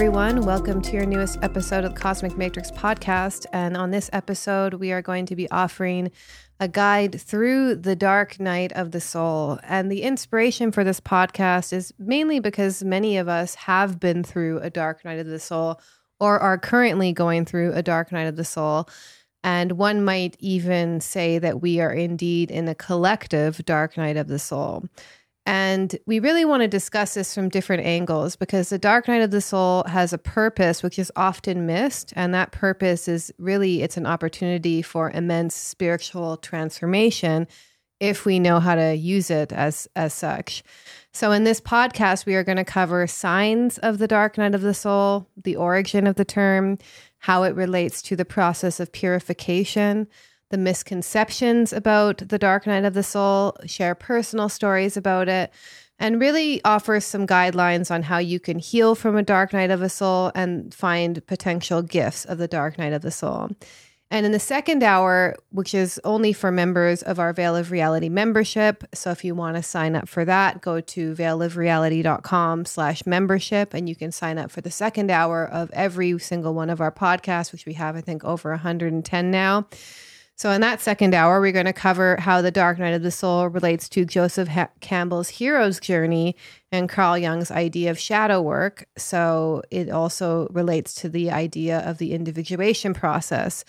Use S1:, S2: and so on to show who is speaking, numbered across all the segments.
S1: Everyone. Welcome to your newest episode of the Cosmic Matrix podcast. And on this episode, we are going to be offering a guide through the dark night of the soul. And the inspiration for this podcast is mainly because many of us have been through a dark night of the soul or are currently going through a dark night of the soul. And one might even say that we are indeed in a collective dark night of the soul. And we really want to discuss this from different angles because the dark night of the soul has a purpose which is often missed. And that purpose is really it's an opportunity for immense spiritual transformation if we know how to use it as as such. So in this podcast, we are going to cover signs of the dark night of the soul, the origin of the term, how it relates to the process of purification the misconceptions about the dark night of the soul, share personal stories about it, and really offer some guidelines on how you can heal from a dark night of the soul and find potential gifts of the dark night of the soul. And in the second hour, which is only for members of our Veil of Reality membership. So if you want to sign up for that, go to veilofreality.com slash membership and you can sign up for the second hour of every single one of our podcasts, which we have, I think, over 110 now. So, in that second hour, we're going to cover how the dark night of the soul relates to Joseph Campbell's hero's journey and Carl Jung's idea of shadow work. So, it also relates to the idea of the individuation process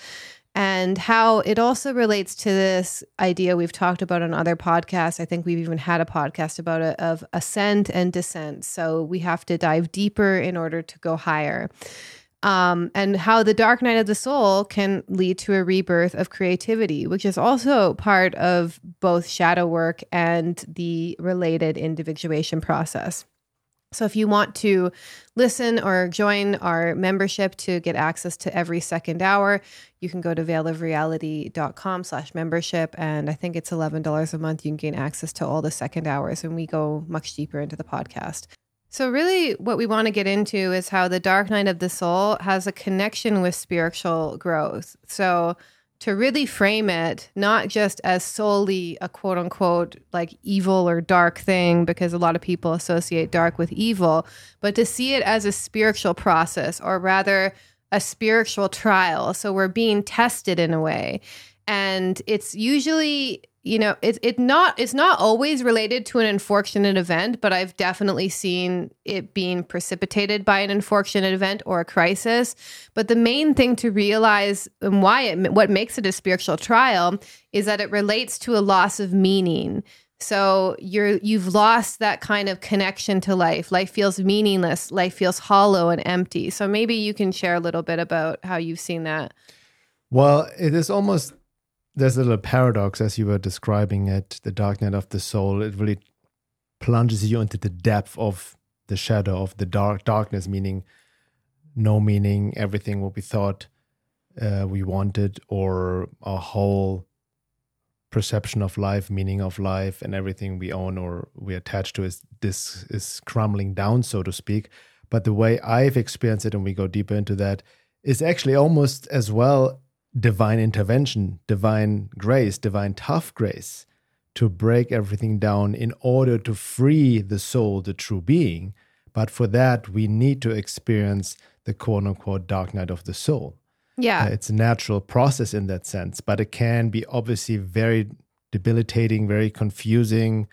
S1: and how it also relates to this idea we've talked about on other podcasts. I think we've even had a podcast about it of ascent and descent. So, we have to dive deeper in order to go higher um, and how the dark night of the soul can lead to a rebirth of creativity, which is also part of both shadow work and the related individuation process. So if you want to listen or join our membership to get access to every second hour, you can go to veilofreality.com slash membership. And I think it's $11 a month. You can gain access to all the second hours and we go much deeper into the podcast. So, really, what we want to get into is how the dark night of the soul has a connection with spiritual growth. So, to really frame it, not just as solely a quote unquote like evil or dark thing, because a lot of people associate dark with evil, but to see it as a spiritual process, or rather, a spiritual trial. So, we're being tested in a way. And it's usually you know it's it not it's not always related to an unfortunate event but i've definitely seen it being precipitated by an unfortunate event or a crisis. But the main thing to realize and why it what makes it a spiritual trial is that it relates to a loss of meaning. So you're you've lost that kind of connection to life. Life feels meaningless. Life feels hollow and empty. So maybe you can share a little bit about how you've seen that.
S2: Well it is almost there's a little paradox as you were describing it the dark of the soul. It really plunges you into the depth of the shadow of the dark darkness meaning no meaning everything what we thought uh, we wanted or our whole perception of life meaning of life and everything we own or we attach to is this is crumbling down so to speak. But the way i've experienced it and we go deeper into that is actually almost as well divine intervention, divine grace, divine tough grace to break everything down in order to free the soul, the true being. But for that, we need to experience the quote unquote dark night of the soul.
S1: Yeah.
S2: Uh, it's a natural process in that sense, but it can be obviously very debilitating, very confusing,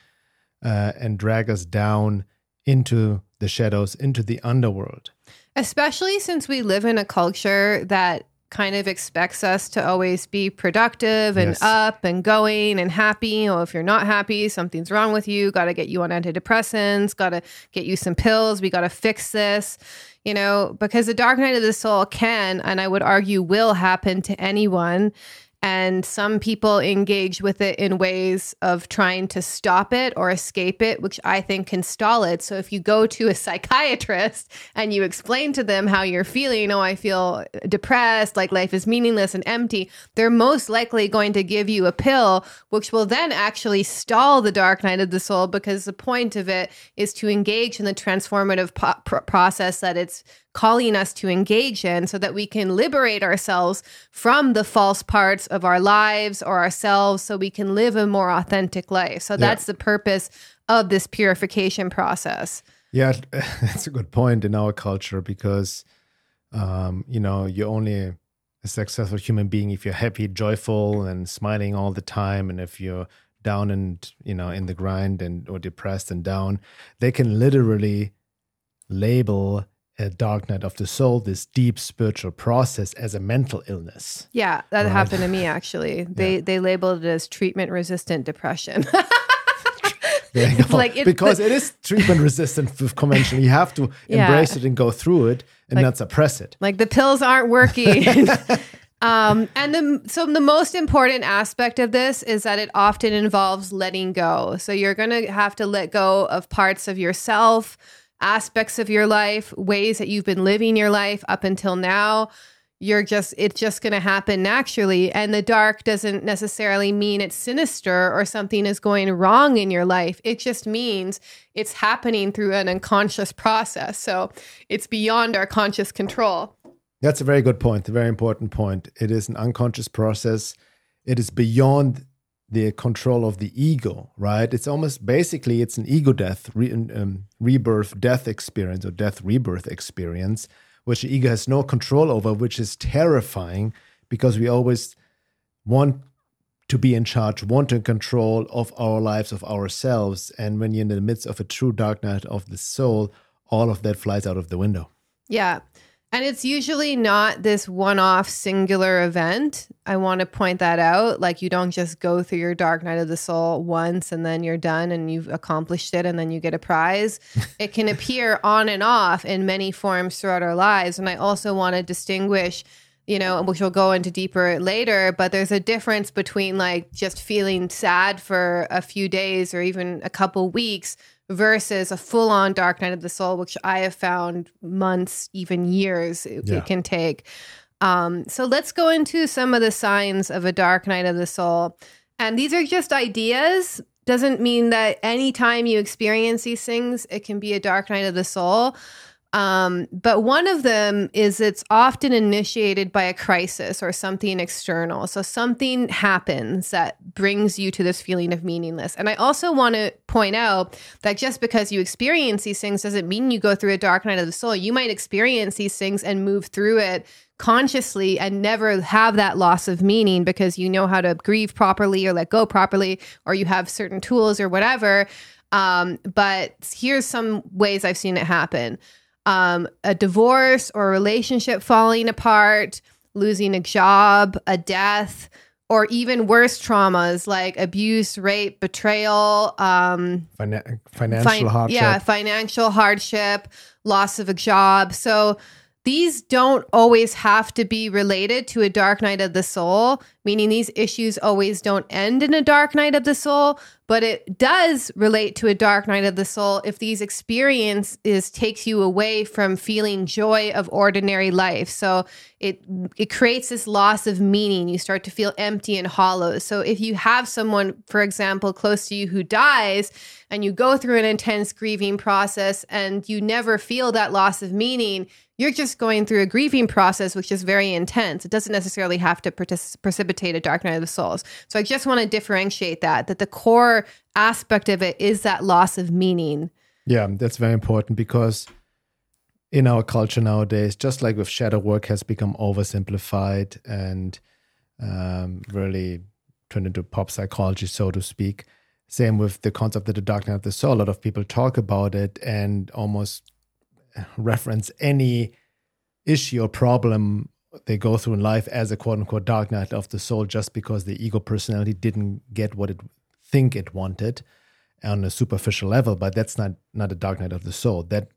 S2: uh, and drag us down into the shadows, into the underworld.
S1: Especially since we live in a culture that kind of expects us to always be productive and yes. up and going and happy. Or if you're not happy, something's wrong with you. Got to get you on antidepressants, got to get you some pills. We got to fix this, you know, because the dark night of the soul can, and I would argue will happen to anyone. And some people engage with it in ways of trying to stop it or escape it, which I think can stall it. So if you go to a psychiatrist and you explain to them how you're feeling, oh, I feel depressed, like life is meaningless and empty, they're most likely going to give you a pill, which will then actually stall the dark night of the soul because the point of it is to engage in the transformative po- process that it's calling us to engage in so that we can liberate ourselves from the false parts of our lives or ourselves so we can live a more authentic life. So that's yeah. the purpose of this purification process.
S2: Yeah, that's a good point in our culture because, um, you know, you're only a successful human being if you're happy, joyful, and smiling all the time. And if you're down and you know in the grind and or depressed and down, they can literally label a dark night of the soul, this deep spiritual process, as a mental illness.
S1: Yeah, that right? happened to me actually. They yeah. they labeled it as treatment resistant depression.
S2: like it, because it is treatment resistant with conventional. You have to yeah. embrace it and go through it and like, not suppress it.
S1: Like the pills aren't working. um, and the so the most important aspect of this is that it often involves letting go. So you're gonna have to let go of parts of yourself, aspects of your life, ways that you've been living your life up until now you're just it's just going to happen naturally. And the dark doesn't necessarily mean it's sinister or something is going wrong in your life. It just means it's happening through an unconscious process. So it's beyond our conscious control.
S2: That's a very good point a very important point. It is an unconscious process. It is beyond the control of the ego right it's almost basically it's an ego death re, um, rebirth death experience or death rebirth experience which the ego has no control over, which is terrifying because we always want to be in charge, want to control of our lives, of ourselves. And when you're in the midst of a true dark night of the soul, all of that flies out of the window.
S1: Yeah. And it's usually not this one off singular event. I want to point that out. Like, you don't just go through your dark night of the soul once and then you're done and you've accomplished it and then you get a prize. it can appear on and off in many forms throughout our lives. And I also want to distinguish, you know, which we'll go into deeper later, but there's a difference between like just feeling sad for a few days or even a couple weeks versus a full on dark night of the soul, which I have found months, even years it, yeah. it can take. Um, so let's go into some of the signs of a dark night of the soul. And these are just ideas. Doesn't mean that anytime you experience these things, it can be a dark night of the soul. Um, but one of them is it's often initiated by a crisis or something external. So something happens that brings you to this feeling of meaningless. And I also want to point out that just because you experience these things doesn't mean you go through a dark night of the soul. You might experience these things and move through it consciously and never have that loss of meaning because you know how to grieve properly or let go properly, or you have certain tools or whatever. Um, but here's some ways I've seen it happen um, a divorce or a relationship falling apart, losing a job, a death, or even worse traumas like abuse, rape, betrayal, um,
S2: Finan- financial fin- hardship.
S1: Yeah, financial hardship, loss of a job. So these don't always have to be related to a dark night of the soul, meaning these issues always don't end in a dark night of the soul, but it does relate to a dark night of the soul if these experiences takes you away from feeling joy of ordinary life. So it it creates this loss of meaning. You start to feel empty and hollow. So if you have someone, for example, close to you who dies and you go through an intense grieving process and you never feel that loss of meaning, you're just going through a grieving process, which is very intense. It doesn't necessarily have to partic- precipitate a dark night of the souls. So I just want to differentiate that, that the core aspect of it is that loss of meaning.
S2: Yeah, that's very important because in our culture nowadays, just like with shadow work has become oversimplified and um, really turned into pop psychology, so to speak. Same with the concept of the dark night of the soul. A lot of people talk about it and almost reference any issue or problem they go through in life as a quote unquote dark night of the soul just because the ego personality didn't get what it think it wanted on a superficial level but that's not not a dark night of the soul. That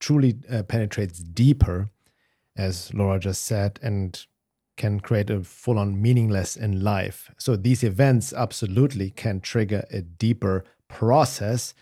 S2: truly uh, penetrates deeper as laura just said and can create a full-on meaningless in life. So these events absolutely can trigger a deeper process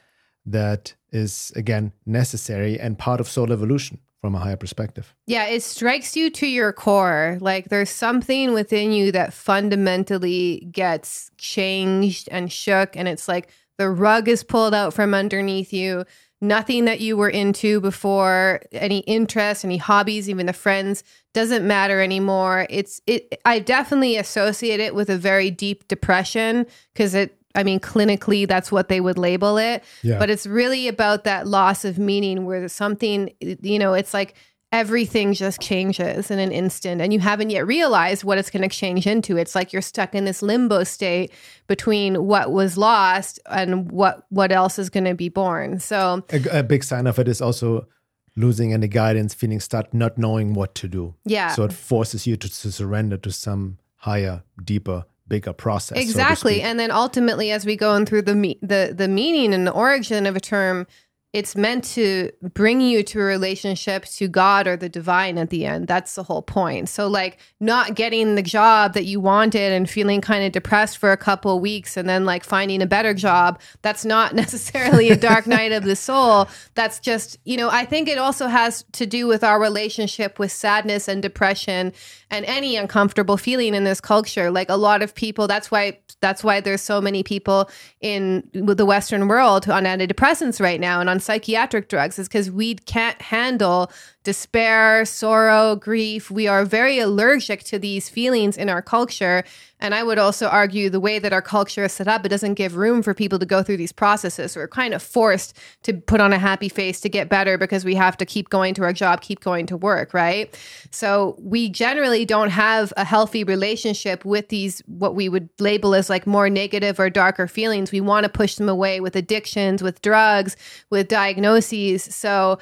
S2: that is again necessary and part of soul evolution from a higher perspective.
S1: Yeah, it strikes you to your core. Like there's something within you that fundamentally gets changed and shook. And it's like the rug is pulled out from underneath you. Nothing that you were into before, any interests, any hobbies, even the friends, doesn't matter anymore. It's it I definitely associate it with a very deep depression because it I mean, clinically, that's what they would label it.
S2: Yeah.
S1: But it's really about that loss of meaning where something, you know, it's like everything just changes in an instant and you haven't yet realized what it's going to change into. It's like you're stuck in this limbo state between what was lost and what what else is going to be born. So
S2: a, a big sign of it is also losing any guidance, feeling stuck, not knowing what to do.
S1: Yeah.
S2: So it forces you to, to surrender to some higher, deeper, bigger process.
S1: exactly
S2: speak.
S1: and then ultimately as we go in through the me- the the meaning and the origin of a term it's meant to bring you to a relationship to God or the divine at the end. That's the whole point. So, like, not getting the job that you wanted and feeling kind of depressed for a couple of weeks and then like finding a better job, that's not necessarily a dark night of the soul. That's just, you know, I think it also has to do with our relationship with sadness and depression and any uncomfortable feeling in this culture. Like, a lot of people, that's why. That's why there's so many people in the Western world on antidepressants right now and on psychiatric drugs is because we can't handle despair, sorrow, grief. We are very allergic to these feelings in our culture. And I would also argue the way that our culture is set up, it doesn't give room for people to go through these processes. We're kind of forced to put on a happy face to get better because we have to keep going to our job, keep going to work, right? So we generally don't have a healthy relationship with these, what we would label as like more negative or darker feelings. We want to push them away with addictions, with drugs, with diagnoses. So,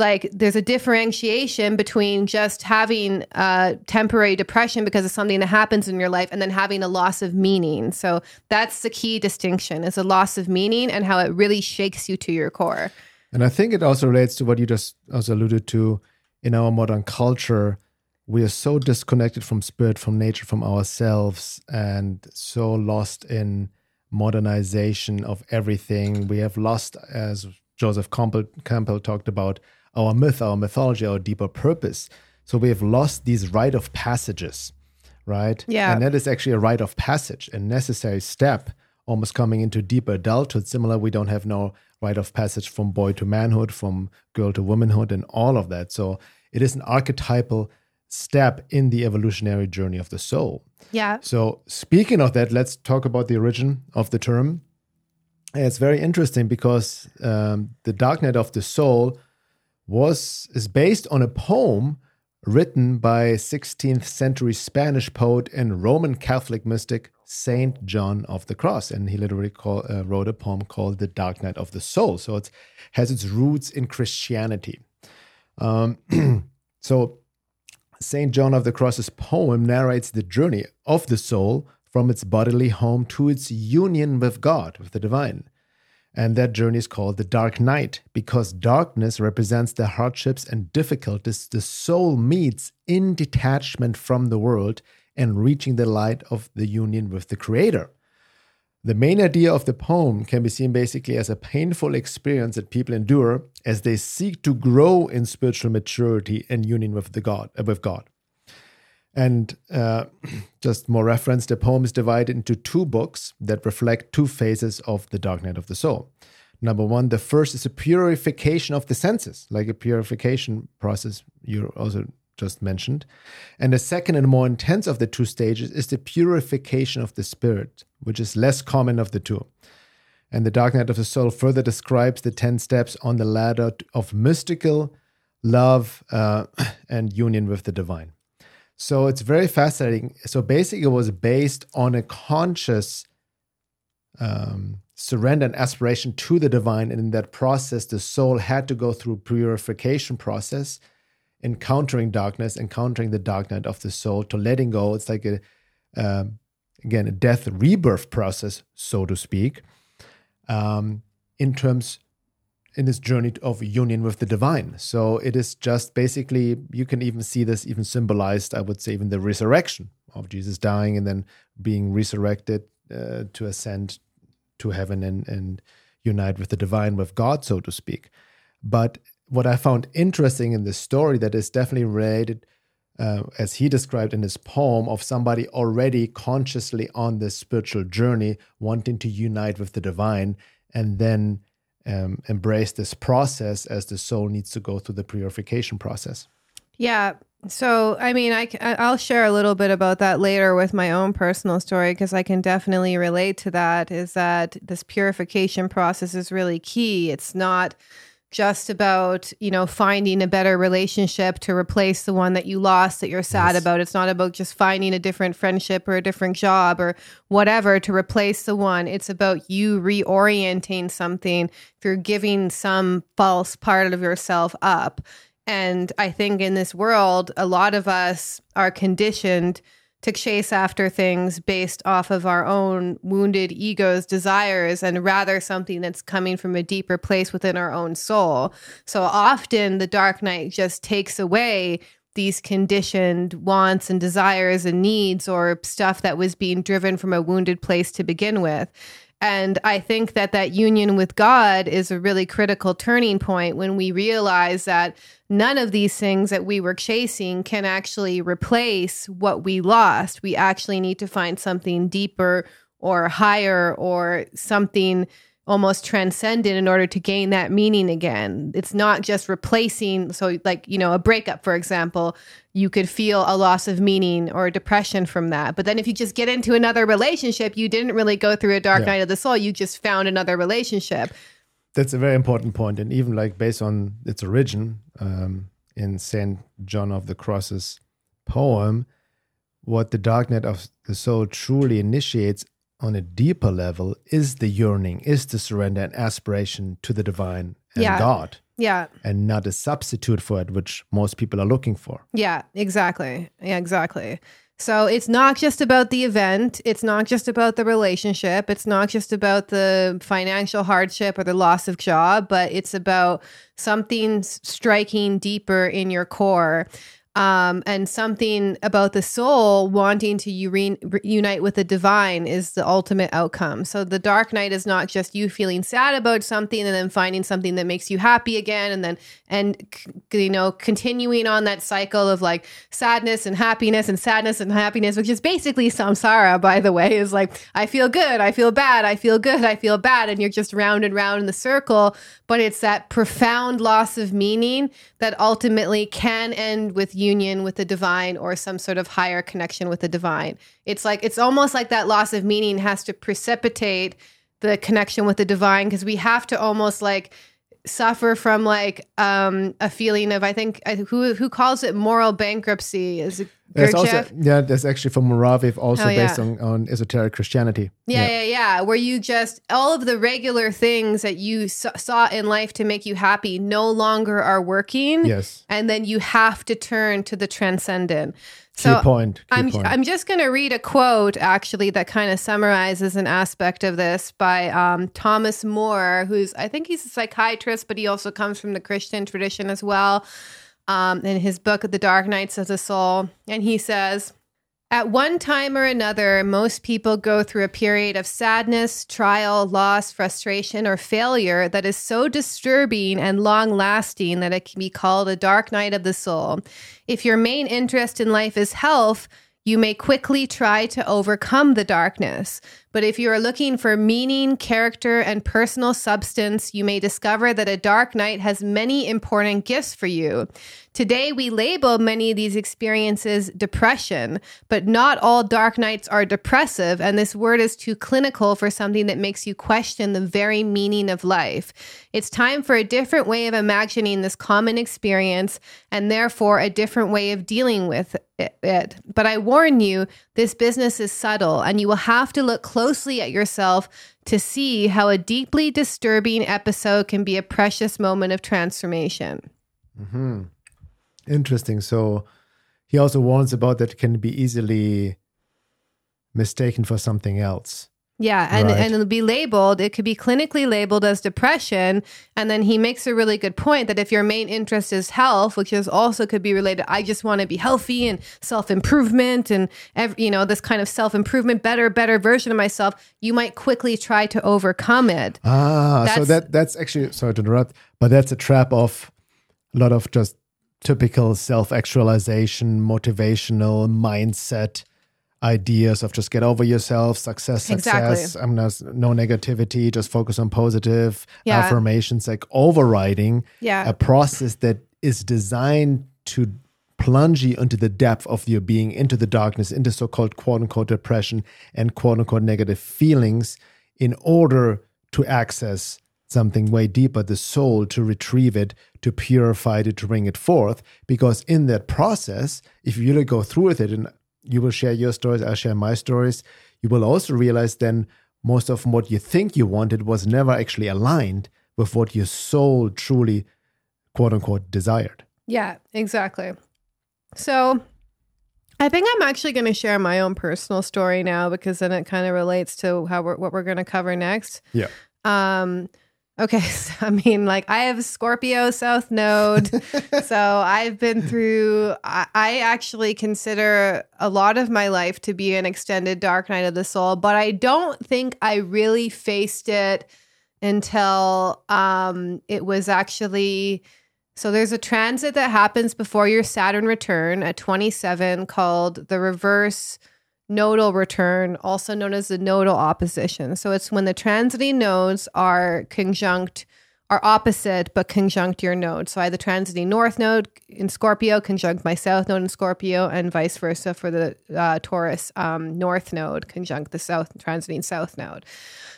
S1: like there's a differentiation between just having uh, temporary depression because of something that happens in your life and then having a loss of meaning so that's the key distinction is a loss of meaning and how it really shakes you to your core
S2: And I think it also relates to what you just alluded to in our modern culture. We are so disconnected from spirit, from nature, from ourselves, and so lost in modernization of everything. We have lost, as Joseph Campbell, Campbell talked about, our myth, our mythology, our deeper purpose. So we have lost these rite of passages, right?
S1: Yeah.
S2: And that is actually a rite of passage, a necessary step, almost coming into deeper adulthood. Similar, we don't have no rite of passage from boy to manhood, from girl to womanhood, and all of that. So it is an archetypal step in the evolutionary journey of the soul.
S1: yeah
S2: So, speaking of that, let's talk about the origin of the term. It's very interesting because um, the dark night of the soul was is based on a poem written by 16th century Spanish poet and Roman Catholic mystic Saint John of the Cross, and he literally call, uh, wrote a poem called "The Dark Night of the Soul." So it has its roots in Christianity. Um, so St. John of the Cross's poem narrates the journey of the soul from its bodily home to its union with God, with the divine. And that journey is called the dark night because darkness represents the hardships and difficulties the soul meets in detachment from the world and reaching the light of the union with the Creator. The main idea of the poem can be seen basically as a painful experience that people endure as they seek to grow in spiritual maturity and union with the God, uh, with God. And uh, just more reference, the poem is divided into two books that reflect two phases of the dark night of the soul. Number one, the first is a purification of the senses, like a purification process you also just mentioned. And the second and more intense of the two stages is the purification of the spirit, which is less common of the two. And the dark night of the soul further describes the 10 steps on the ladder of mystical love uh, and union with the divine. So it's very fascinating. So basically, it was based on a conscious um, surrender and aspiration to the divine, and in that process, the soul had to go through purification process, encountering darkness, encountering the dark night of the soul, to letting go. It's like a um, again a death rebirth process, so to speak, um, in terms in this journey of union with the divine. So it is just basically, you can even see this even symbolized, I would say, even the resurrection of Jesus dying and then being resurrected uh, to ascend to heaven and, and unite with the divine, with God, so to speak. But what I found interesting in this story that is definitely related, uh, as he described in his poem, of somebody already consciously on this spiritual journey, wanting to unite with the divine, and then um, embrace this process as the soul needs to go through the purification process.
S1: Yeah. So, I mean, I, I'll share a little bit about that later with my own personal story because I can definitely relate to that. Is that this purification process is really key. It's not just about you know finding a better relationship to replace the one that you lost that you're sad
S2: Yes.
S1: about. It's not about just finding a different friendship or a different job or whatever to replace the one. It's about you reorienting something. Through giving some false part of yourself up. And i think in this world a lot of us are conditioned to chase after things based off of our own wounded egos desires and rather something that's coming from a deeper place within our own soul. So often the dark night just takes away these conditioned wants and desires and needs or stuff that was being driven from a wounded place to begin with and I think that that union with God is a really critical turning point when we realize that none of these things that we were chasing can actually replace what we lost. We actually need to find something deeper or higher or something almost transcended in order to gain that meaning again. It's not just replacing. So, like, you know, a breakup, for example, you could feel a loss of meaning or depression from that. But then if you just get into another relationship, you didn't really go through a dark
S2: Yeah.
S1: night of the soul. You just found another relationship.
S2: That's a very important point. and even like based on its origin um, in Saint John of the Cross's poem, what the dark night of the soul truly initiates on a deeper level is the yearning, is the surrender and aspiration to the divine and
S1: Yeah.
S2: God,
S1: Yeah.
S2: and not a substitute for it, which most people are looking for.
S1: Yeah, exactly. Yeah, exactly. So it's not just about the event. It's not just about the relationship. It's not just about the financial hardship or the loss of job, but it's about something striking deeper in your core. Um, and something about the soul wanting to ure- unite with the divine is the ultimate outcome. So the dark night is not just you feeling sad about something and then finding something that makes you happy again, and then and you know continuing on that cycle of like sadness and happiness and sadness and happiness, which is basically samsara. By the way, is like I feel good, I feel bad, I feel good, I feel bad, and you're just round and round in the circle. But it's that profound loss of meaning that ultimately can end with union with the divine or some sort of higher connection with the divine. It's like it's almost like that loss of meaning has to precipitate the connection with the divine because we have to almost like suffer from like um a feeling of I think I- who who calls it moral bankruptcy is it
S2: also yeah, that's actually from Mouravieff also
S1: Oh, yeah.
S2: based on, on esoteric Christianity.
S1: Yeah, yeah, yeah. Where you just all of the regular things that you saw in life to make you happy no longer are working.
S2: Yes.
S1: and then you have to turn to the transcendent.
S2: Key
S1: So
S2: point. Key
S1: I'm
S2: point.
S1: I'm just going to read a quote actually that kind of summarizes an aspect of this by um, Thomas Moore, who's I think he's a psychiatrist, but he also comes from the Christian tradition as well. Um, in his book, The Dark Nights of the Soul, and he says. At one time or another, most people go through a period of sadness, trial, loss, frustration, or failure that is so disturbing and long lasting that it can be called a dark night of the soul. If your main interest in life is health, you may quickly try to overcome the darkness. But if you are looking for meaning, character, and personal substance, you may discover that a dark night has many important gifts for you. Today, we label many of these experiences depression, but not all dark nights are depressive, and this word is too clinical for something that makes you question the very meaning of life. It's time for a different way of imagining this common experience, and therefore a different way of dealing with it. But I warn you, this business is subtle, and you will have to look closely at yourself to see how a deeply disturbing episode can be a precious moment of transformation. Mm-hmm.
S2: Interesting. So he also warns about that can be easily mistaken for something else.
S1: Yeah, and
S2: Right.
S1: and it'll be labeled. It could be clinically labeled as depression, and then he makes a really good point that if your main interest is health, which is also could be related, I just want to be healthy and self improvement and ev- you know this kind of self improvement, better, better version of myself. You might quickly try to overcome it.
S2: Ah, so that that's actually sorry to interrupt, but that's a trap of a lot of just typical self-actualization, motivational mindset ideas of just get over yourself, success,
S1: Exactly.
S2: success. I'm not no negativity, just focus on positive
S1: Yeah.
S2: affirmations, like overriding
S1: Yeah.
S2: a process that is designed to plunge you into the depth of your being, into the darkness, into so called quote unquote depression and quote unquote negative feelings in order to access something way deeper, the soul, to retrieve it, to purify it, to bring it forth. Because in that process, if you really go through with it, and you will share your stories, I'll share my stories, you will also realize then most of what you think you wanted was never actually aligned with what your soul truly, quote unquote, desired.
S1: Yeah, exactly. So I think I'm actually going to share my own personal story now because then it kind of relates to how we're, what we're going to cover next.
S2: Yeah.
S1: Um, okay, so, I mean, like I have Scorpio South Node, so I've been through. I, I actually consider a lot of my life to be an extended dark night of the soul, but I don't think I really faced it until um, it was actually so there's a transit that happens before your Saturn return at 27 called the reverse nodal return, also known as the nodal opposition. So it's when the transiting nodes are conjunct, are opposite but conjunct your node. So I had the transiting north node in Scorpio conjunct my south node in Scorpio, and vice versa for the uh, Taurus um, north node conjunct the south transiting south node.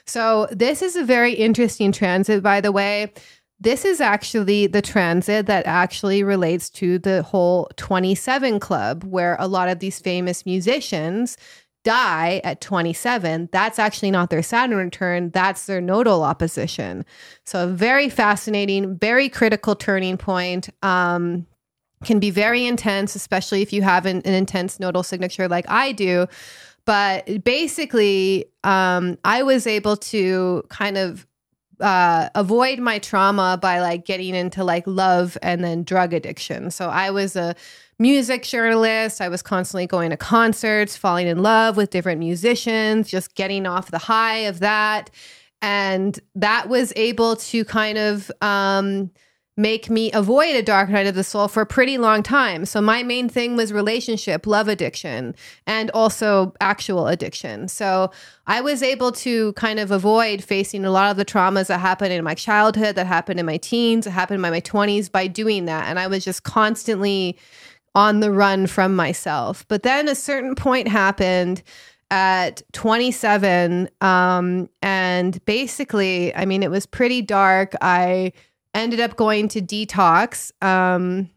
S1: So this is a very interesting transit, by the way. This is actually the transit that actually relates to the whole 27 club, where a lot of these famous musicians die at 27. That's actually not their Saturn return, that's their nodal opposition. So, a very fascinating, very critical turning point. Um, can be very intense, especially if you have an, an intense nodal signature like I do. But basically, um, I was able to kind of uh, avoid my trauma by like getting into like love and then drug addiction. So I was a music journalist. I was constantly going to concerts, falling in love with different musicians, just getting off the high of that. And that was able to kind of um, make me avoid a dark night of the soul for a pretty long time. So my main thing was relationship, love addiction, and also actual addiction. So I was able to kind of avoid facing a lot of the traumas that happened in my childhood, that happened in my teens, that happened in my 20s by doing that. And I was just constantly on the run from myself. But then a certain point happened at 27 um, and basically i mean it was pretty dark i ended up going to detox um,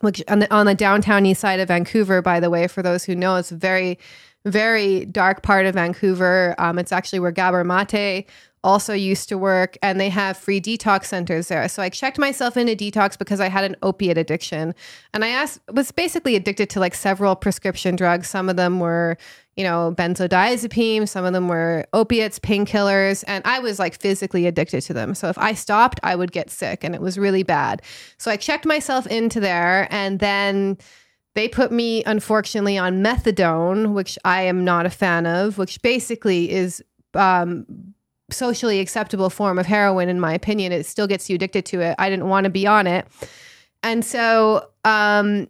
S1: which on the, on the downtown east side of vancouver by the way for those who know it's a very very dark part of vancouver. Um, it's actually where gabor mate also used to work and they have free detox centers there. So I checked myself into detox because I had an opiate addiction. And I asked was basically addicted to like several prescription drugs. Some of them were, you know, benzodiazepine, some of them were opiates, painkillers, and I was like physically addicted to them. So if I stopped, I would get sick and it was really bad. So I checked myself into there and then they put me unfortunately on methadone, which I am not a fan of, which basically is um, socially acceptable form of heroin in my opinion. It still gets you addicted to it. I didn't want to be on it. And so um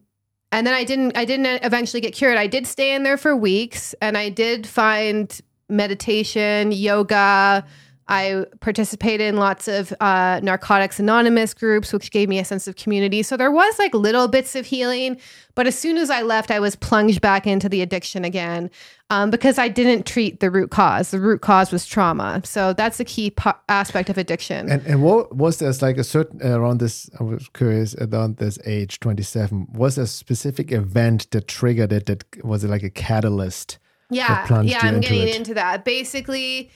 S1: and then i didn't i didn't eventually get cured. I did stay in there for weeks and i did find meditation yoga. I participated in lots of uh, Narcotics Anonymous groups, which gave me a sense of community. So there was like little bits of healing. But as soon as I left, I was plunged back into the addiction again um, because I didn't treat the root cause. The root cause was trauma. So that's the key po- aspect of addiction.
S2: And, and what was there like a certain around this? I was curious around this age, 27, was a specific event that triggered it? That was it like a catalyst?
S1: Yeah. Yeah. I'm getting it? into that. Basically,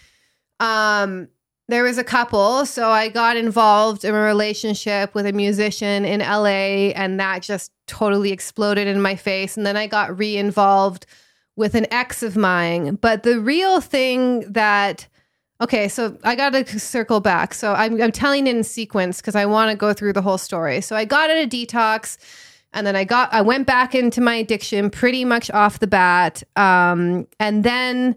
S1: um, there was a couple. So I got involved in a relationship with a musician in LA, and that just totally exploded in my face. And then I got re involved with an ex of mine. But the real thing that, okay, so I got to circle back. So I'm, I'm telling in sequence because I want to go through the whole story. So I got a detox. And then I got, I went back into my addiction pretty much off the bat. Um, and then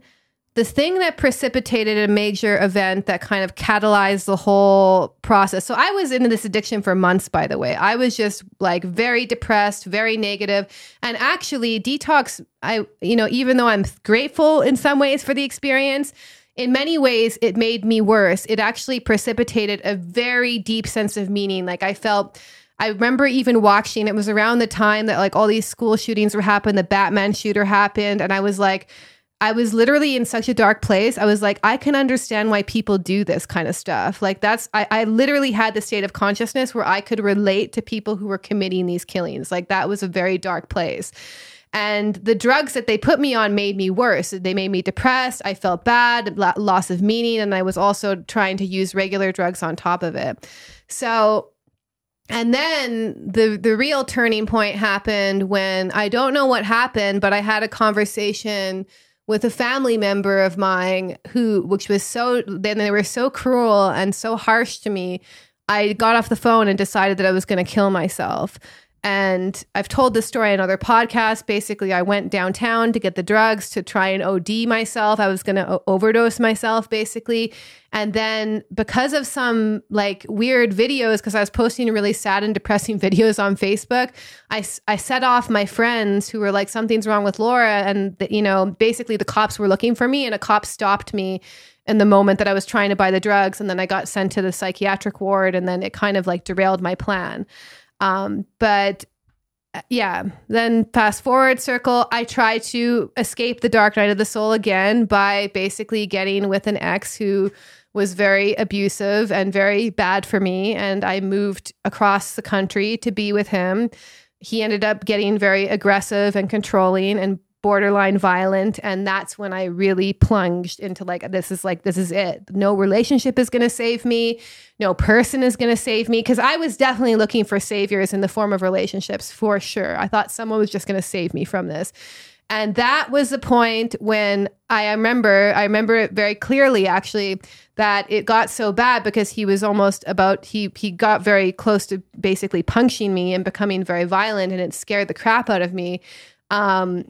S1: the thing that precipitated a major event that kind of catalyzed the whole process. So I was into this addiction for months, by the way. I was just like very depressed, very negative. And actually, detox, I, you know, even though I'm grateful in some ways for the experience, in many ways, it made me worse. It actually precipitated a very deep sense of meaning. Like I felt I remember even watching, it was around the time that like all these school shootings were happening, the Batman shooter happened. And I was like, I was literally in such a dark place. I was like, I can understand why people do this kind of stuff. Like, that's, I, I literally had the state of consciousness where I could relate to people who were committing these killings. Like, that was a very dark place. And the drugs that they put me on made me worse. They made me depressed. I felt bad, loss of meaning. And I was also trying to use regular drugs on top of it. So, and then the the real turning point happened when I don't know what happened, but I had a conversation with a family member of mine who which was so then they were so cruel and so harsh to me i got off the phone and decided that i was going to kill myself and I've told this story on other podcasts. Basically, I went downtown to get the drugs to try and OD myself. I was going to overdose myself, basically. And then, because of some like weird videos, because I was posting really sad and depressing videos on Facebook, I, I set off my friends who were like, something's wrong with Laura. And, the, you know, basically the cops were looking for me, and a cop stopped me in the moment that I was trying to buy the drugs. And then I got sent to the psychiatric ward, and then it kind of like derailed my plan. Um, but uh, yeah, then fast forward circle, I try to escape the dark night of the soul again by basically getting with an ex who was very abusive and very bad for me. And I moved across the country to be with him. He ended up getting very aggressive and controlling and borderline violent and that's when i really plunged into like this is like this is it. No relationship is going to save me. No person is going to save me because i was definitely looking for saviors in the form of relationships for sure. I thought someone was just going to save me from this. And that was the point when i remember i remember it very clearly actually that it got so bad because he was almost about he he got very close to basically punching me and becoming very violent and it scared the crap out of me. Um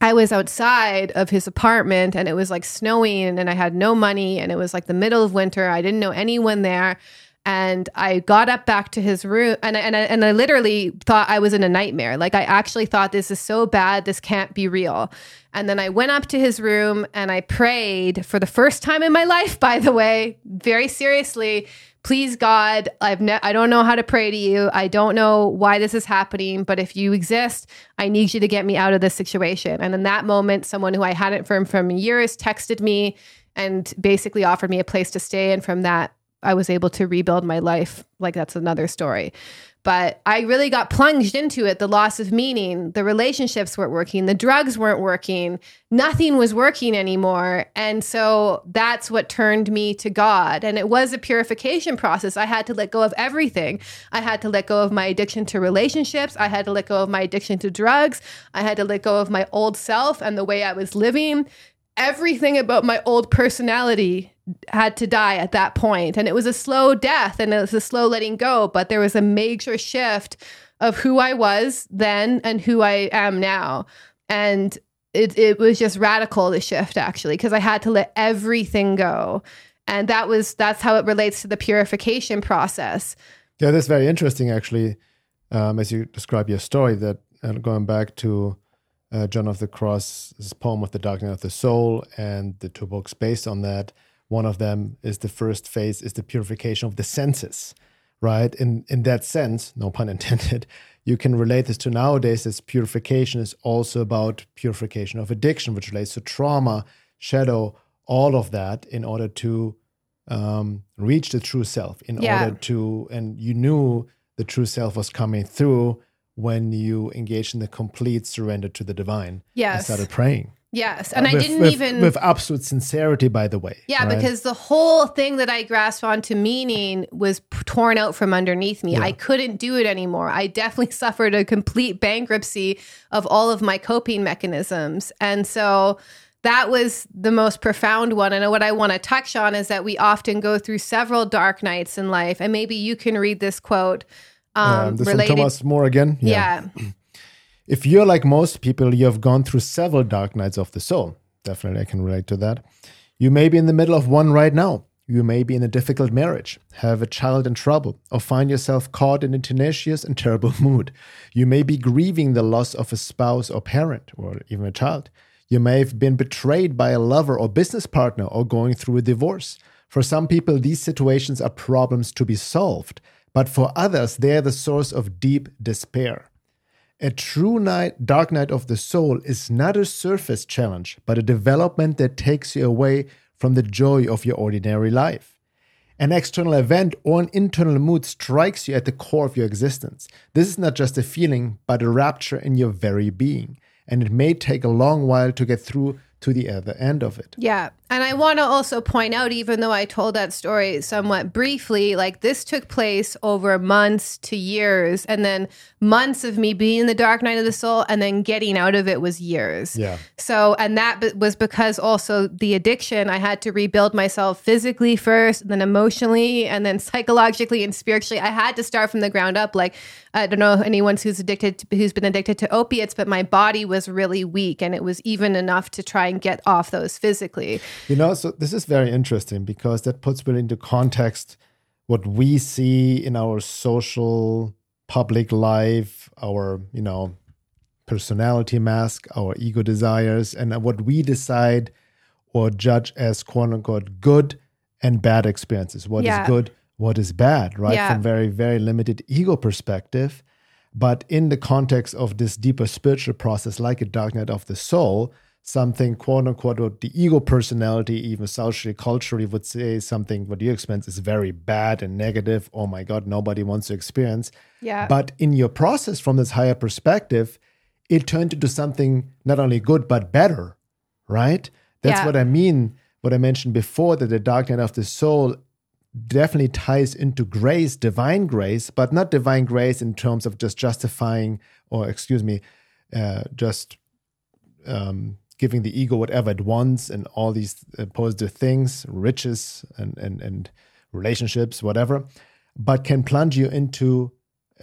S1: I was outside of his apartment and it was like snowing and I had no money and it was like the middle of winter. I didn't know anyone there. And I got up back to his room and I, and I, and I literally thought I was in a nightmare. Like I actually thought this is so bad. This can't be real. And then I went up to his room and I prayed for the first time in my life, by the way, very seriously please god i've ne- i don't know how to pray to you. I don't know why this is happening but if you exist i need you to get me out of this situation. And in that moment someone who i hadn't from from years texted me and basically offered me a place to stay. And from that i was able to rebuild my life. Like that's another story but I really got plunged into it the loss of meaning, the relationships weren't working, the drugs weren't working, nothing was working anymore. And so that's what turned me to God. And it was a purification process. I had to let go of everything. I had to let go of my addiction to relationships, I had to let go of my addiction to drugs, I had to let go of my old self and the way I was living. Everything about my old personality had to die at that point. And it was a slow death and it was a slow letting go but there was a major shift of who i was then and who i am now. And it, it was just radical the shift actually because i had to let everything go. And that was that's how it relates to the purification process.
S2: Yeah that's very interesting actually um, as you describe your story that going back to uh, john of the cross's poem of the darkening of the soul and the two books based on that one of them is the first phase is the purification of the senses, right? In in that sense, no pun intended, you can relate this to nowadays as purification is also about purification of addiction, which relates to trauma, shadow, all of that in order to um, reach the true self, in yeah. order to, and you knew the true self was coming through when you engaged in the complete surrender to the divine.
S1: Yes.
S2: And started praying.
S1: Yes, and
S2: uh,
S1: I didn't
S2: with,
S1: even
S2: with absolute sincerity, by the way.
S1: Yeah, right? because the whole thing that I grasped onto meaning was torn out from underneath me. Yeah. I couldn't do it anymore. I definitely suffered a complete bankruptcy of all of my coping mechanisms, and so that was the most profound one. And what I want to touch on is that we often go through several dark nights in life, and maybe you can read this quote.
S2: Um, this related, Thomas Moore again.
S1: yeah. yeah.
S2: If you're like most people, you have gone through several dark nights of the soul. Definitely, I can relate to that. You may be in the middle of one right now. You may be in a difficult marriage, have a child in trouble, or find yourself caught in a tenacious and terrible mood. You may be grieving the loss of a spouse or parent, or even a child. You may have been betrayed by a lover or business partner, or going through a divorce. For some people, these situations are problems to be solved but for others, they are the source of deep despair. A true night, dark night of the soul is not a surface challenge, but a development that takes you away from the joy of your ordinary life. An external event or an internal mood strikes you at the core of your existence. This is not just a feeling, but a rapture in your very being. And it may take a long while to get through to the other end of it.
S1: Yeah. And I want to also point out, even though I told that story somewhat briefly, like this took place over months to years, and then months of me being in the dark night of the soul, and then getting out of it was years.
S2: Yeah.
S1: So, and that was because also the addiction, I had to rebuild myself physically first, and then emotionally, and then psychologically and spiritually. I had to start from the ground up. Like, I don't know anyone who's addicted, to, who's been addicted to opiates, but my body was really weak, and it was even enough to try and get off those physically.
S2: You know, so this is very interesting because that puts really into context what we see in our social public life, our, you know, personality mask, our ego desires, and what we decide or judge as quote unquote good and bad experiences. What is
S1: Yeah.
S2: good, what is bad, right?
S1: Yeah.
S2: From very, very limited ego perspective. But in the context of this deeper spiritual process, like a dark night of the soul, something quote unquote what the ego personality, even socially, culturally, would say something what you experience is very bad and negative. Oh my God, nobody wants to experience.
S1: Yeah.
S2: But in your process from this higher perspective, it turned into something not only good, but better, right? That's
S1: Yeah.
S2: what I mean, what I mentioned before, that the dark night of the soul definitely ties into grace, divine grace, but not divine grace in terms of just justifying or, excuse me, uh, just um, giving the ego whatever it wants and all these uh, positive things, riches and, and, and relationships, whatever, but can plunge you into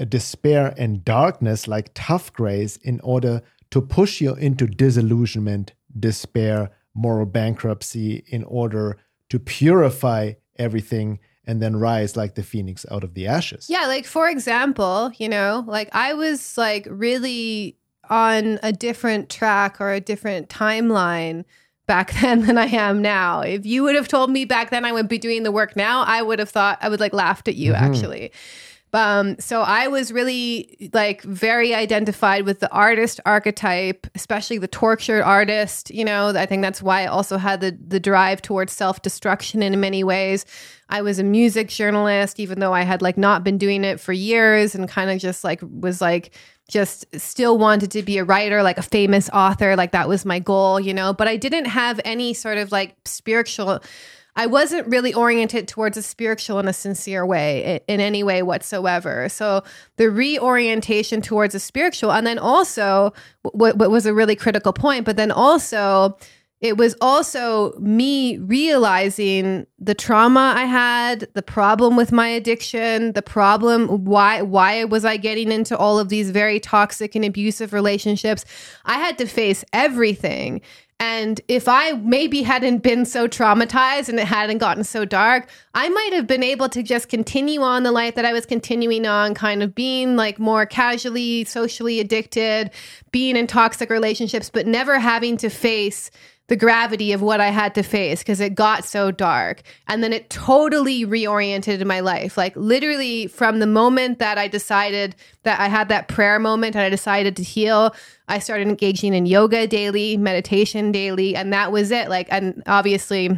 S2: despair and darkness like tough grace in order to push you into disillusionment, despair, moral bankruptcy in order to purify everything and then rise like the phoenix out of the ashes.
S1: Yeah, like for example, you know, like I was like really on a different track or a different timeline back then than I am now. If you would have told me back then I would be doing the work now, I would have thought I would like laughed at you actually. Um, so I was really like very identified with the artist archetype, especially the tortured artist. You know, I think that's why I also had the the drive towards self destruction in many ways. I was a music journalist, even though I had like not been doing it for years, and kind of just like was like just still wanted to be a writer, like a famous author. Like that was my goal, you know. But I didn't have any sort of like spiritual. I wasn't really oriented towards a spiritual in a sincere way in, in any way whatsoever. So the reorientation towards a spiritual, and then also what, what was a really critical point, but then also it was also me realizing the trauma I had, the problem with my addiction, the problem why why was I getting into all of these very toxic and abusive relationships. I had to face everything. And if I maybe hadn't been so traumatized and it hadn't gotten so dark, I might have been able to just continue on the life that I was continuing on, kind of being like more casually, socially addicted, being in toxic relationships, but never having to face the gravity of what I had to face because it got so dark. And then it totally reoriented my life. Like literally from the moment that I decided that I had that prayer moment and I decided to heal, I started engaging in yoga daily, meditation daily, and that was it. Like, and obviously,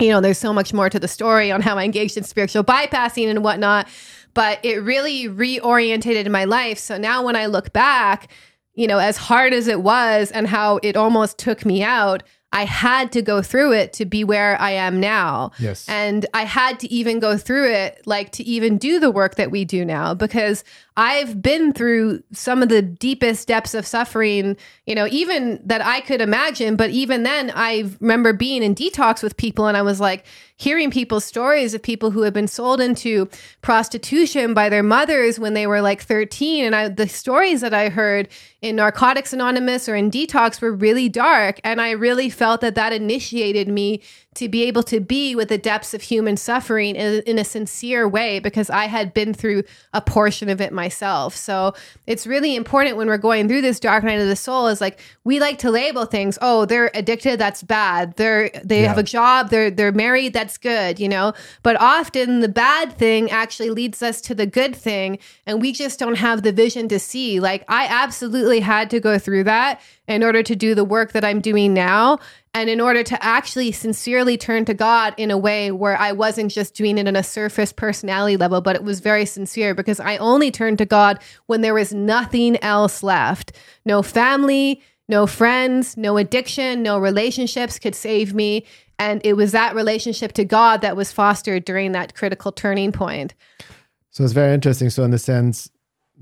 S1: you know, there's so much more to the story on how I engaged in spiritual bypassing and whatnot, but it really reorientated my life. So now when I look back, you know, as hard as it was and how it almost took me out, I had to go through it to be where I am now.
S2: Yes.
S1: And I had to even go through it, like to even do the work that we do now, because I've been through some of the deepest depths of suffering, you know, even that I could imagine. But even then, I remember being in detox with people and I was like, hearing people's stories of people who had been sold into prostitution by their mothers when they were like 13 and I the stories that I heard in Narcotics Anonymous or in detox were really dark and I really felt that that initiated me to be able to be with the depths of human suffering in, in a sincere way because I had been through a portion of it myself. So it's really important when we're going through this dark night of the soul is like we like to label things, oh, they're addicted, that's bad. They're they
S2: Yeah.
S1: have a job, they're they're married, that's good, you know. But often the bad thing actually leads us to the good thing and we just don't have the vision to see. Like I absolutely had to go through that in order to do the work that I'm doing now and in order to actually sincerely turn to God in a way where I wasn't just doing it on a surface personality level, but it was very sincere because I only turned to God when there was nothing else left. No family, no friends, no addiction, no relationships could save me. And it was that relationship to God that was fostered during that critical turning point.
S2: So it's very interesting. So, in the sense,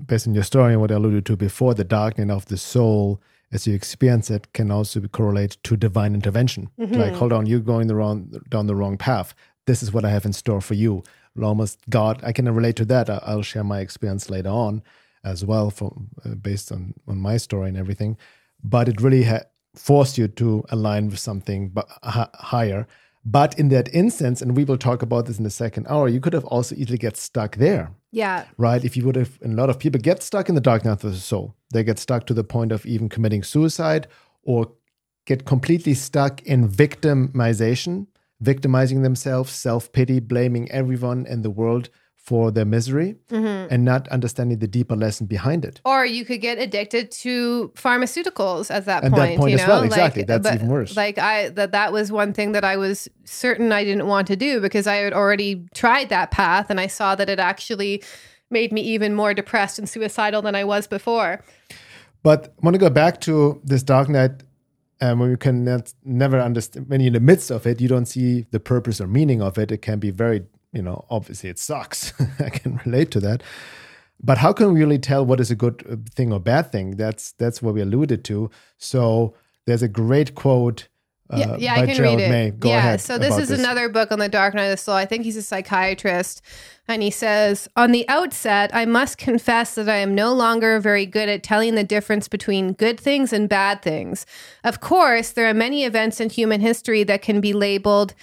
S2: based on your story and what I alluded to before, the darkening of the soul as you experience it can also correlate to divine intervention. Like, hold on, you're going the wrong down the wrong path. This is what I have in store for you. Almost God, I can relate to that. I'll share my experience later on as well, from uh, based on on my story and everything. But it really ha- forced you to align with something bu- hi- higher. But in that instance, and we will talk about this in the second hour, you could have also easily get stuck there
S1: Yeah.
S2: right? If you would have, and a lot of people get stuck in the dark night of the soul. They get stuck to the point of even committing suicide or get completely stuck in victimization, victimizing themselves, self pity, blaming everyone in the world for their misery, and not understanding the deeper lesson behind it.
S1: Or you could get addicted to pharmaceuticals at that
S2: At that
S1: point. you
S2: as
S1: know?
S2: well, exactly.
S1: Like,
S2: That's
S1: but,
S2: even worse.
S1: Like I that that was one thing that I was certain I didn't want to do because I had already tried that path and I saw that it actually made me even more depressed and suicidal than I was before.
S2: But I want to go back to this dark night um, when you can never understand, when you're in the midst of it, you don't see the purpose or meaning of it. It can be very, you know, obviously it sucks. I can relate to that. But how can we really tell what is a good uh, thing or bad thing? That's that's what we alluded to. So there's a great quote uh,
S1: yeah, yeah,
S2: by
S1: I can
S2: Gerald
S1: read it.
S2: May. Go
S1: yeah,
S2: ahead.
S1: so this is another book on the dark night of the soul. I think he's a psychiatrist. And he says, On the outset, I must confess that I am no longer very good at telling the difference between good things and bad things. Of course, there are many events in human history that can be labeled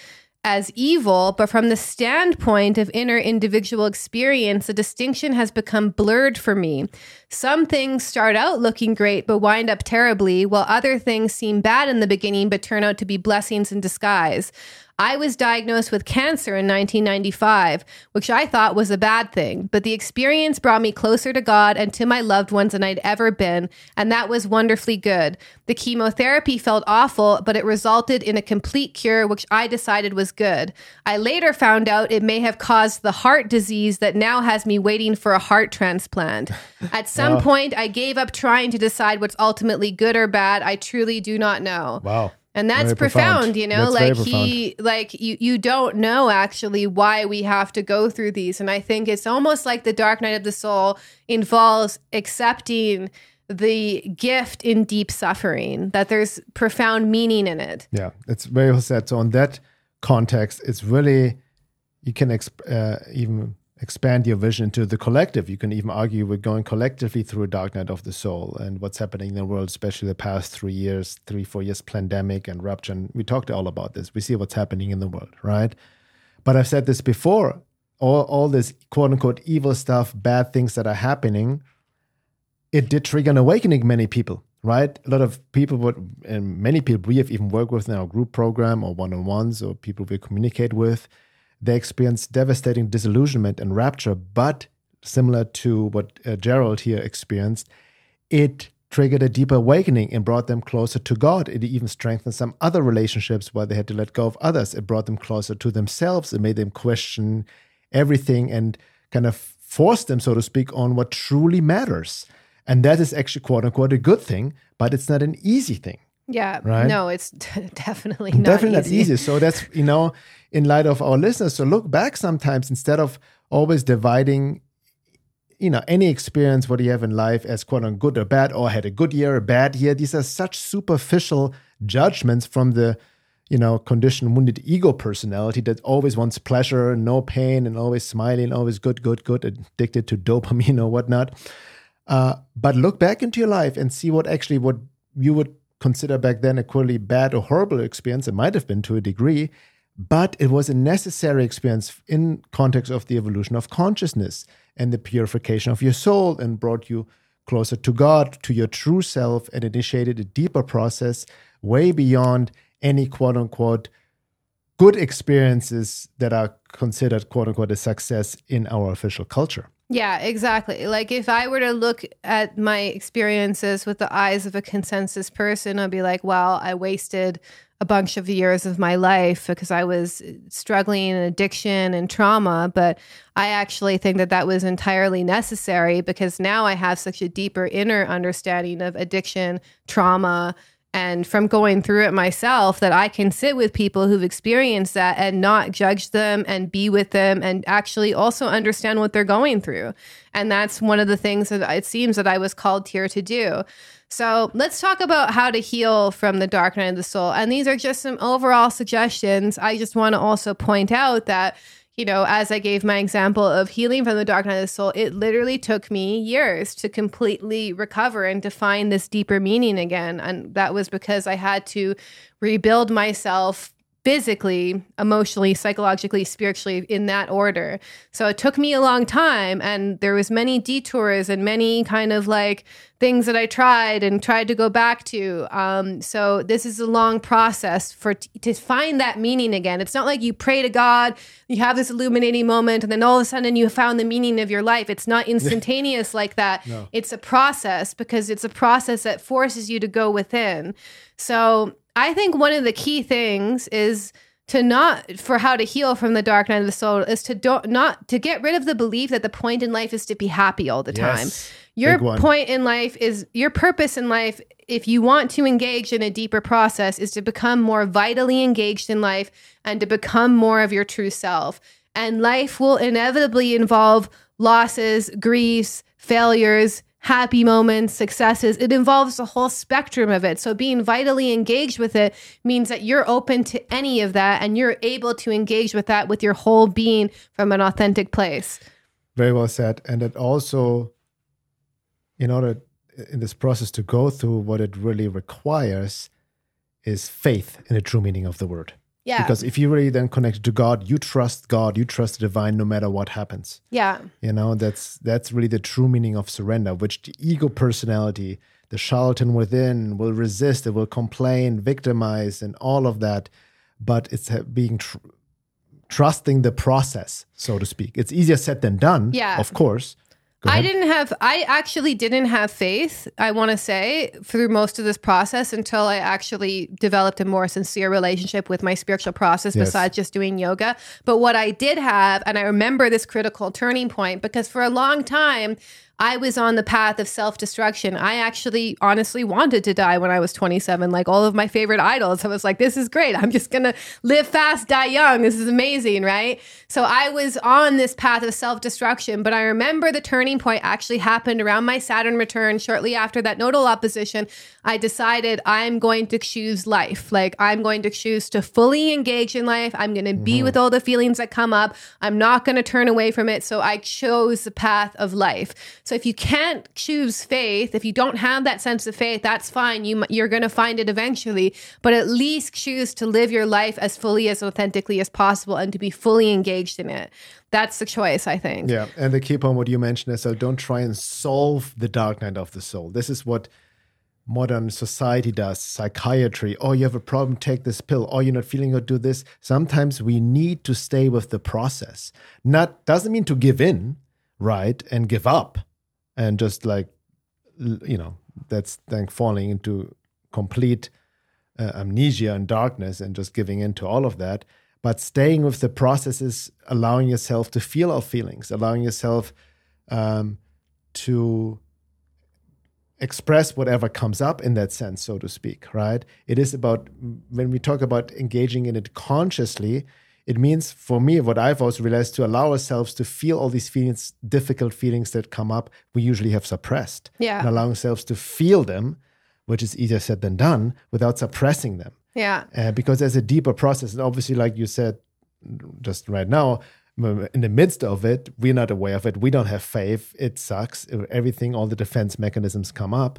S1: as evil, but from the standpoint of inner individual experience, the distinction has become blurred for me. Some things start out looking great but wind up terribly, while other things seem bad in the beginning but turn out to be blessings in disguise. I was diagnosed with cancer in 1995, which I thought was a bad thing, but the experience brought me closer to God and to my loved ones than I'd ever been, and that was wonderfully good. The chemotherapy felt awful, but it resulted in a complete cure, which I decided was good. I later found out it may have caused the heart disease that now has me waiting for a heart transplant. At some point, I gave up trying to decide what's ultimately good or bad. I truly do not know
S2: Wow.
S1: And that's profound,
S2: profound.
S1: you know
S2: That's
S1: like he like you you don't know actually why we have to go through these and i think it's almost like the dark night of the soul involves accepting the gift in deep suffering that there's profound meaning in it
S2: Yeah, it's very well said. So, in that context, it's really, you can exp- uh, even expand your vision to the collective. You can even argue we're going collectively through a dark night of the soul and what's happening in the world, especially the past three years, three, four years, pandemic and rupture. And we talked all about this. We see what's happening in the world, right? But I've said this before all, all this quote unquote evil stuff, bad things that are happening, it did trigger an awakening many people, right? A lot of people would, and many people we have even worked with in our group program or one on ones or people we communicate with, they experience devastating disillusionment and rapture. But similar to what uh, Gerald here experienced, it triggered a deeper awakening and brought them closer to God. It even strengthened some other relationships where they had to let go of others. It brought them closer to themselves. It made them question everything and kind of forced them, so to speak, on what truly matters. And that is actually, quote unquote, a good thing, but it's not an easy thing.
S1: Yeah
S2: Right.
S1: no it's definitely not
S2: Definitely
S1: easy.
S2: not easy. So that's, you know, in light of our listeners, so look back sometimes instead of always dividing, you know, any experience, what you have in life as quote unquote good or bad, or had a good year, a bad year. These are such superficial judgments from the, you know, conditioned wounded ego personality that always wants pleasure, no pain, and always smiling, always good, good, good, addicted to dopamine or whatnot. Uh, but look back into your life and see what actually what you would consider back then a clearly bad or horrible experience. It might have been to a degree, but it was a necessary experience in context of the evolution of consciousness and the purification of your soul and brought you closer to God, to your true self, and initiated a deeper process way beyond any quote unquote good experiences that are considered quote unquote a success in our official culture.
S1: Yeah, exactly. Like if I were to look at my experiences with the eyes of a consensus person, I'd be like, well, I wasted a bunch of years of my life because I was uh, struggling in addiction and trauma. But I actually think that that was entirely necessary because now I have such a deeper inner understanding of addiction, trauma, and from going through it myself that I can sit with people who've experienced that and not judge them and be with them and actually also understand what they're going through. And that's one of the things that it seems that I was called here to do. So let's talk about how to heal from the dark night of the soul. And these are just some overall suggestions. I just want to also point out that you know, as I gave my example of healing from the dark night of the soul, it literally took me years to completely recover and to find this deeper meaning again. And that was because I had to rebuild myself physically, emotionally, psychologically, spiritually in that order. So it took me a long time and there was many detours and many kind of like things that I tried and tried to go back to. Um, so this is a long process for t- to find that meaning again. It's not like you pray to God, you have this illuminating moment, and then all of a sudden you found the meaning of your life. It's not instantaneous like that. No. It's a process because it's a process that forces you to go within. So I think one of the key things is to not for how to heal from the dark night of the soul is to do, not not to get rid of the belief that the point in life is to be happy all the time. Yes, your point in life is your purpose in life if you want to engage in a deeper process is to become more vitally engaged in life and to become more of your true self. And life will inevitably involve losses, griefs, failures, happy moments, successes. It involves the whole spectrum of it. So being vitally engaged with it means that you're open to any of that and you're able to engage with that with your whole being from an authentic place.
S2: Very well said. And it also, in order in this process to go through, what it really requires is faith in the true meaning of the word.
S1: Yeah.
S2: Because if you really then connect to God, you trust God, you trust the divine no matter what happens.
S1: Yeah.
S2: You know, that's that's really the true meaning of surrender, which the ego personality, the charlatan within will resist, it will complain, victimize, and all of that. But it's being tr- trusting the process, so to speak. It's easier said than done,
S1: yeah.
S2: of course.
S1: I didn't have, I actually didn't have faith, I want to say, through most of this process until I actually developed a more sincere relationship with my spiritual process yes. besides just doing yoga. But what I did have, and I remember this critical turning point because for a long time, I was on the path of self destruction. I actually honestly wanted to die when I was 27, like all of my favorite idols. I was like, this is great. I'm just going to live fast, die young. This is amazing, right? So I was on this path of self destruction. But I remember the turning point actually happened around my Saturn return shortly after that nodal opposition. I decided I'm going to choose life. Like, I'm going to choose to fully engage in life. I'm going to be mm-hmm. with all the feelings that come up. I'm not going to turn away from it. So I chose the path of life. So if you can't choose faith, if you don't have that sense of faith, that's fine. You you're going to find it eventually, but at least choose to live your life as fully as authentically as possible and to be fully engaged in it. That's the choice, I think.
S2: Yeah, and the key point what you mentioned is so don't try and solve the dark night of the soul. This is what modern society does psychiatry oh you have a problem take this pill. Oh you're not feeling good do this. Sometimes we need to stay with the process. Not doesn't mean to give in right and give up and just like you know that's then falling into complete uh, amnesia and darkness and just giving in to all of that. But staying with the process is allowing yourself to feel our feelings allowing yourself um, to express whatever comes up in that sense so to speak right? It is about when we talk about engaging in it consciously it means for me what i've also realized to allow ourselves to feel all these feelings difficult feelings that come up we usually have suppressed.
S1: Yeah.
S2: And allowing ourselves to feel them which is easier said than done without suppressing them.
S1: Yeah.
S2: Uh, because there's a deeper process. And obviously like you said just right now in the midst of it we're not aware of it we don't have faith it sucks everything all the defense mechanisms come up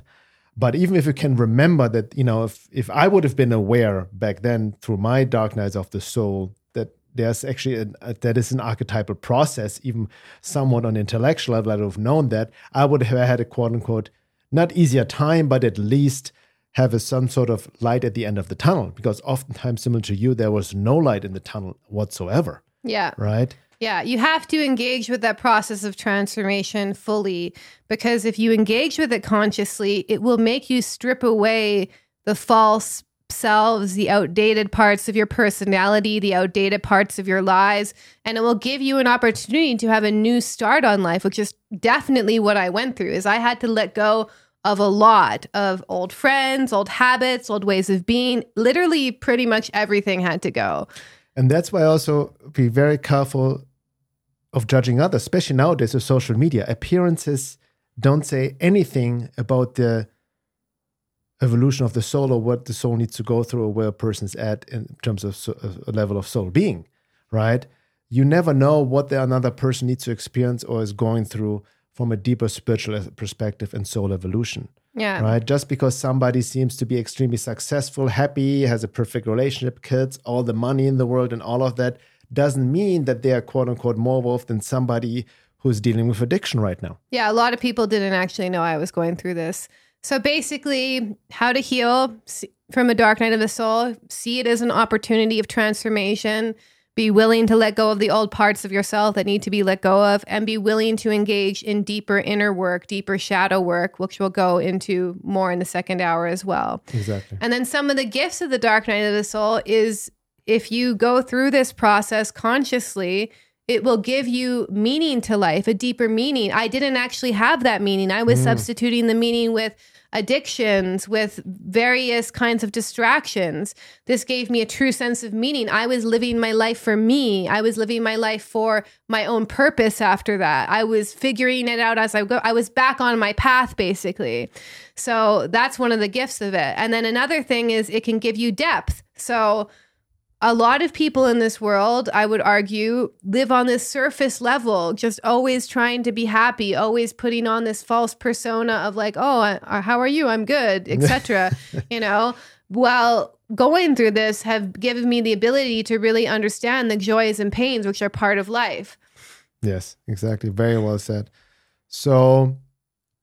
S2: but even if you can remember that you know if if i would have been aware back then through my dark nights of the soul that there's actually a, a, that is an archetypal process. Even somewhat on intellectual level, I would have known that I would have had a quote unquote not easier time, but at least have a, some sort of light at the end of the tunnel. Because oftentimes, similar to you, there was no light in the tunnel whatsoever.
S1: Yeah.
S2: Right.
S1: Yeah, you have to engage with that process of transformation fully because if you engage with it consciously, it will make you strip away the false selves, the outdated parts of your personality, the outdated parts of your lives, and it will give you an opportunity to have a new start on life, which is definitely what I went through. Is I had to let go of a lot of old friends, old habits, old ways of being. Literally pretty much everything had to go.
S2: And that's why also be very careful of judging others, especially nowadays with social media. Appearances don't say anything about the evolution of the soul or what the soul needs to go through or where a person's at in terms of so, uh, a level of soul being, right? You never know what the another person needs to experience or is going through from a deeper spiritual perspective and soul evolution.
S1: Yeah.
S2: Right. Just because somebody seems to be extremely successful, happy, has a perfect relationship, kids, all the money in the world, and all of that doesn't mean that they are quote unquote more evolved than somebody who's dealing with addiction right now.
S1: Yeah, a lot of people didn't actually know I was going through this. So basically, how to heal from a dark night of the soul, see it as an opportunity of transformation, be willing to let go of the old parts of yourself that need to be let go of, and be willing to engage in deeper inner work, deeper shadow work, which we'll go into more in the second hour as well.
S2: Exactly.
S1: And then some of the gifts of the dark night of the soul is if you go through this process consciously, it will give you meaning to life, a deeper meaning. I didn't actually have that meaning. I was mm. substituting the meaning with addictions, with various kinds of distractions. This gave me a true sense of meaning. I was living my life for me. I was living my life for my own purpose after that. I was figuring it out as I go. I was back on my path, basically. So that's one of the gifts of it. And then another thing is it can give you depth. So, a lot of people in this world, I would argue, live on this surface level, just always trying to be happy, always putting on this false persona of like, oh, uh, how are you? I'm good, etc. you know, while going through this have given me the ability to really understand the joys and pains which are part of life.
S2: Yes, exactly. Very well said. So,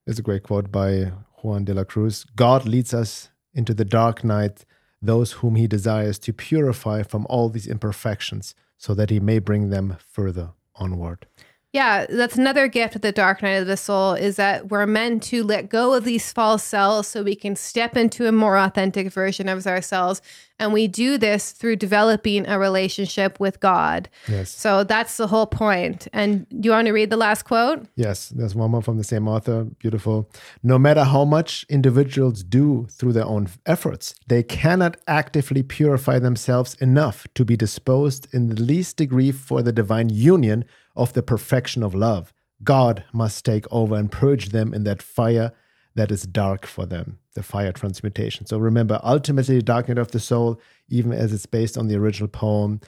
S2: it's a great quote by Juan de la Cruz God leads us into the dark night those whom he desires to purify from all these imperfections, so that he may bring them further onward.
S1: Yeah, that's another gift of the dark night of the soul is that we're meant to let go of these false selves so we can step into a more authentic version of ourselves. And we do this through developing a relationship with God.
S2: Yes.
S1: So that's the whole point. And do you want to read the last quote?
S2: Yes, there's one more from the same author. Beautiful. No matter how much individuals do through their own efforts, they cannot actively purify themselves enough to be disposed in the least degree for the divine union of the perfection of love. God must take over and purge them in that fire that is dark for them, the fire transmutation. So remember, ultimately, Dark Night of the Soul, even as it's based on the original poem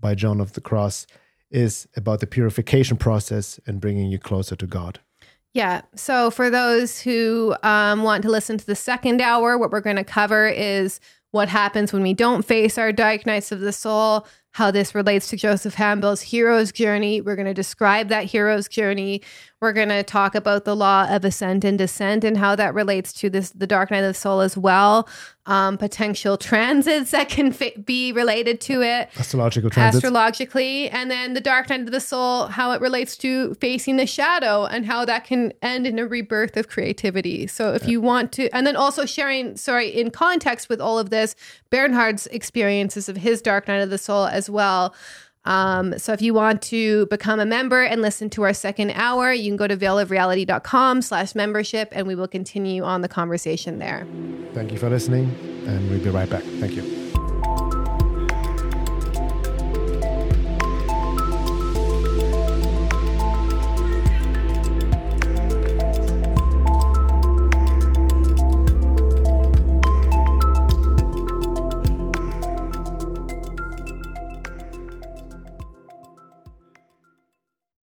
S2: by John of the Cross, is about the purification process and bringing you closer to God.
S1: Yeah. So for those who um, want to listen to the second hour, what we're going to cover is what happens when we don't face our dark nights of the soul, how this relates to Joseph Campbell's hero's journey. We're going to describe that hero's journey. We're going to talk about the law of ascent and descent and how that relates to this the dark night of the soul as well. Um, potential transits that can be related to it.
S2: Astrological transits.
S1: Astrologically. And then the dark night of the soul, how it relates to facing the shadow and how that can end in a rebirth of creativity. So if yeah. you want to, and then also sharing, sorry, in context with all of this, Bernhard's experiences of his dark night of the soul well. Um, so if you want to become a member and listen to our second hour, you can go to veilofreality.com slash membership and we will continue on the conversation there.
S2: Thank you for listening and we'll be right back. Thank you.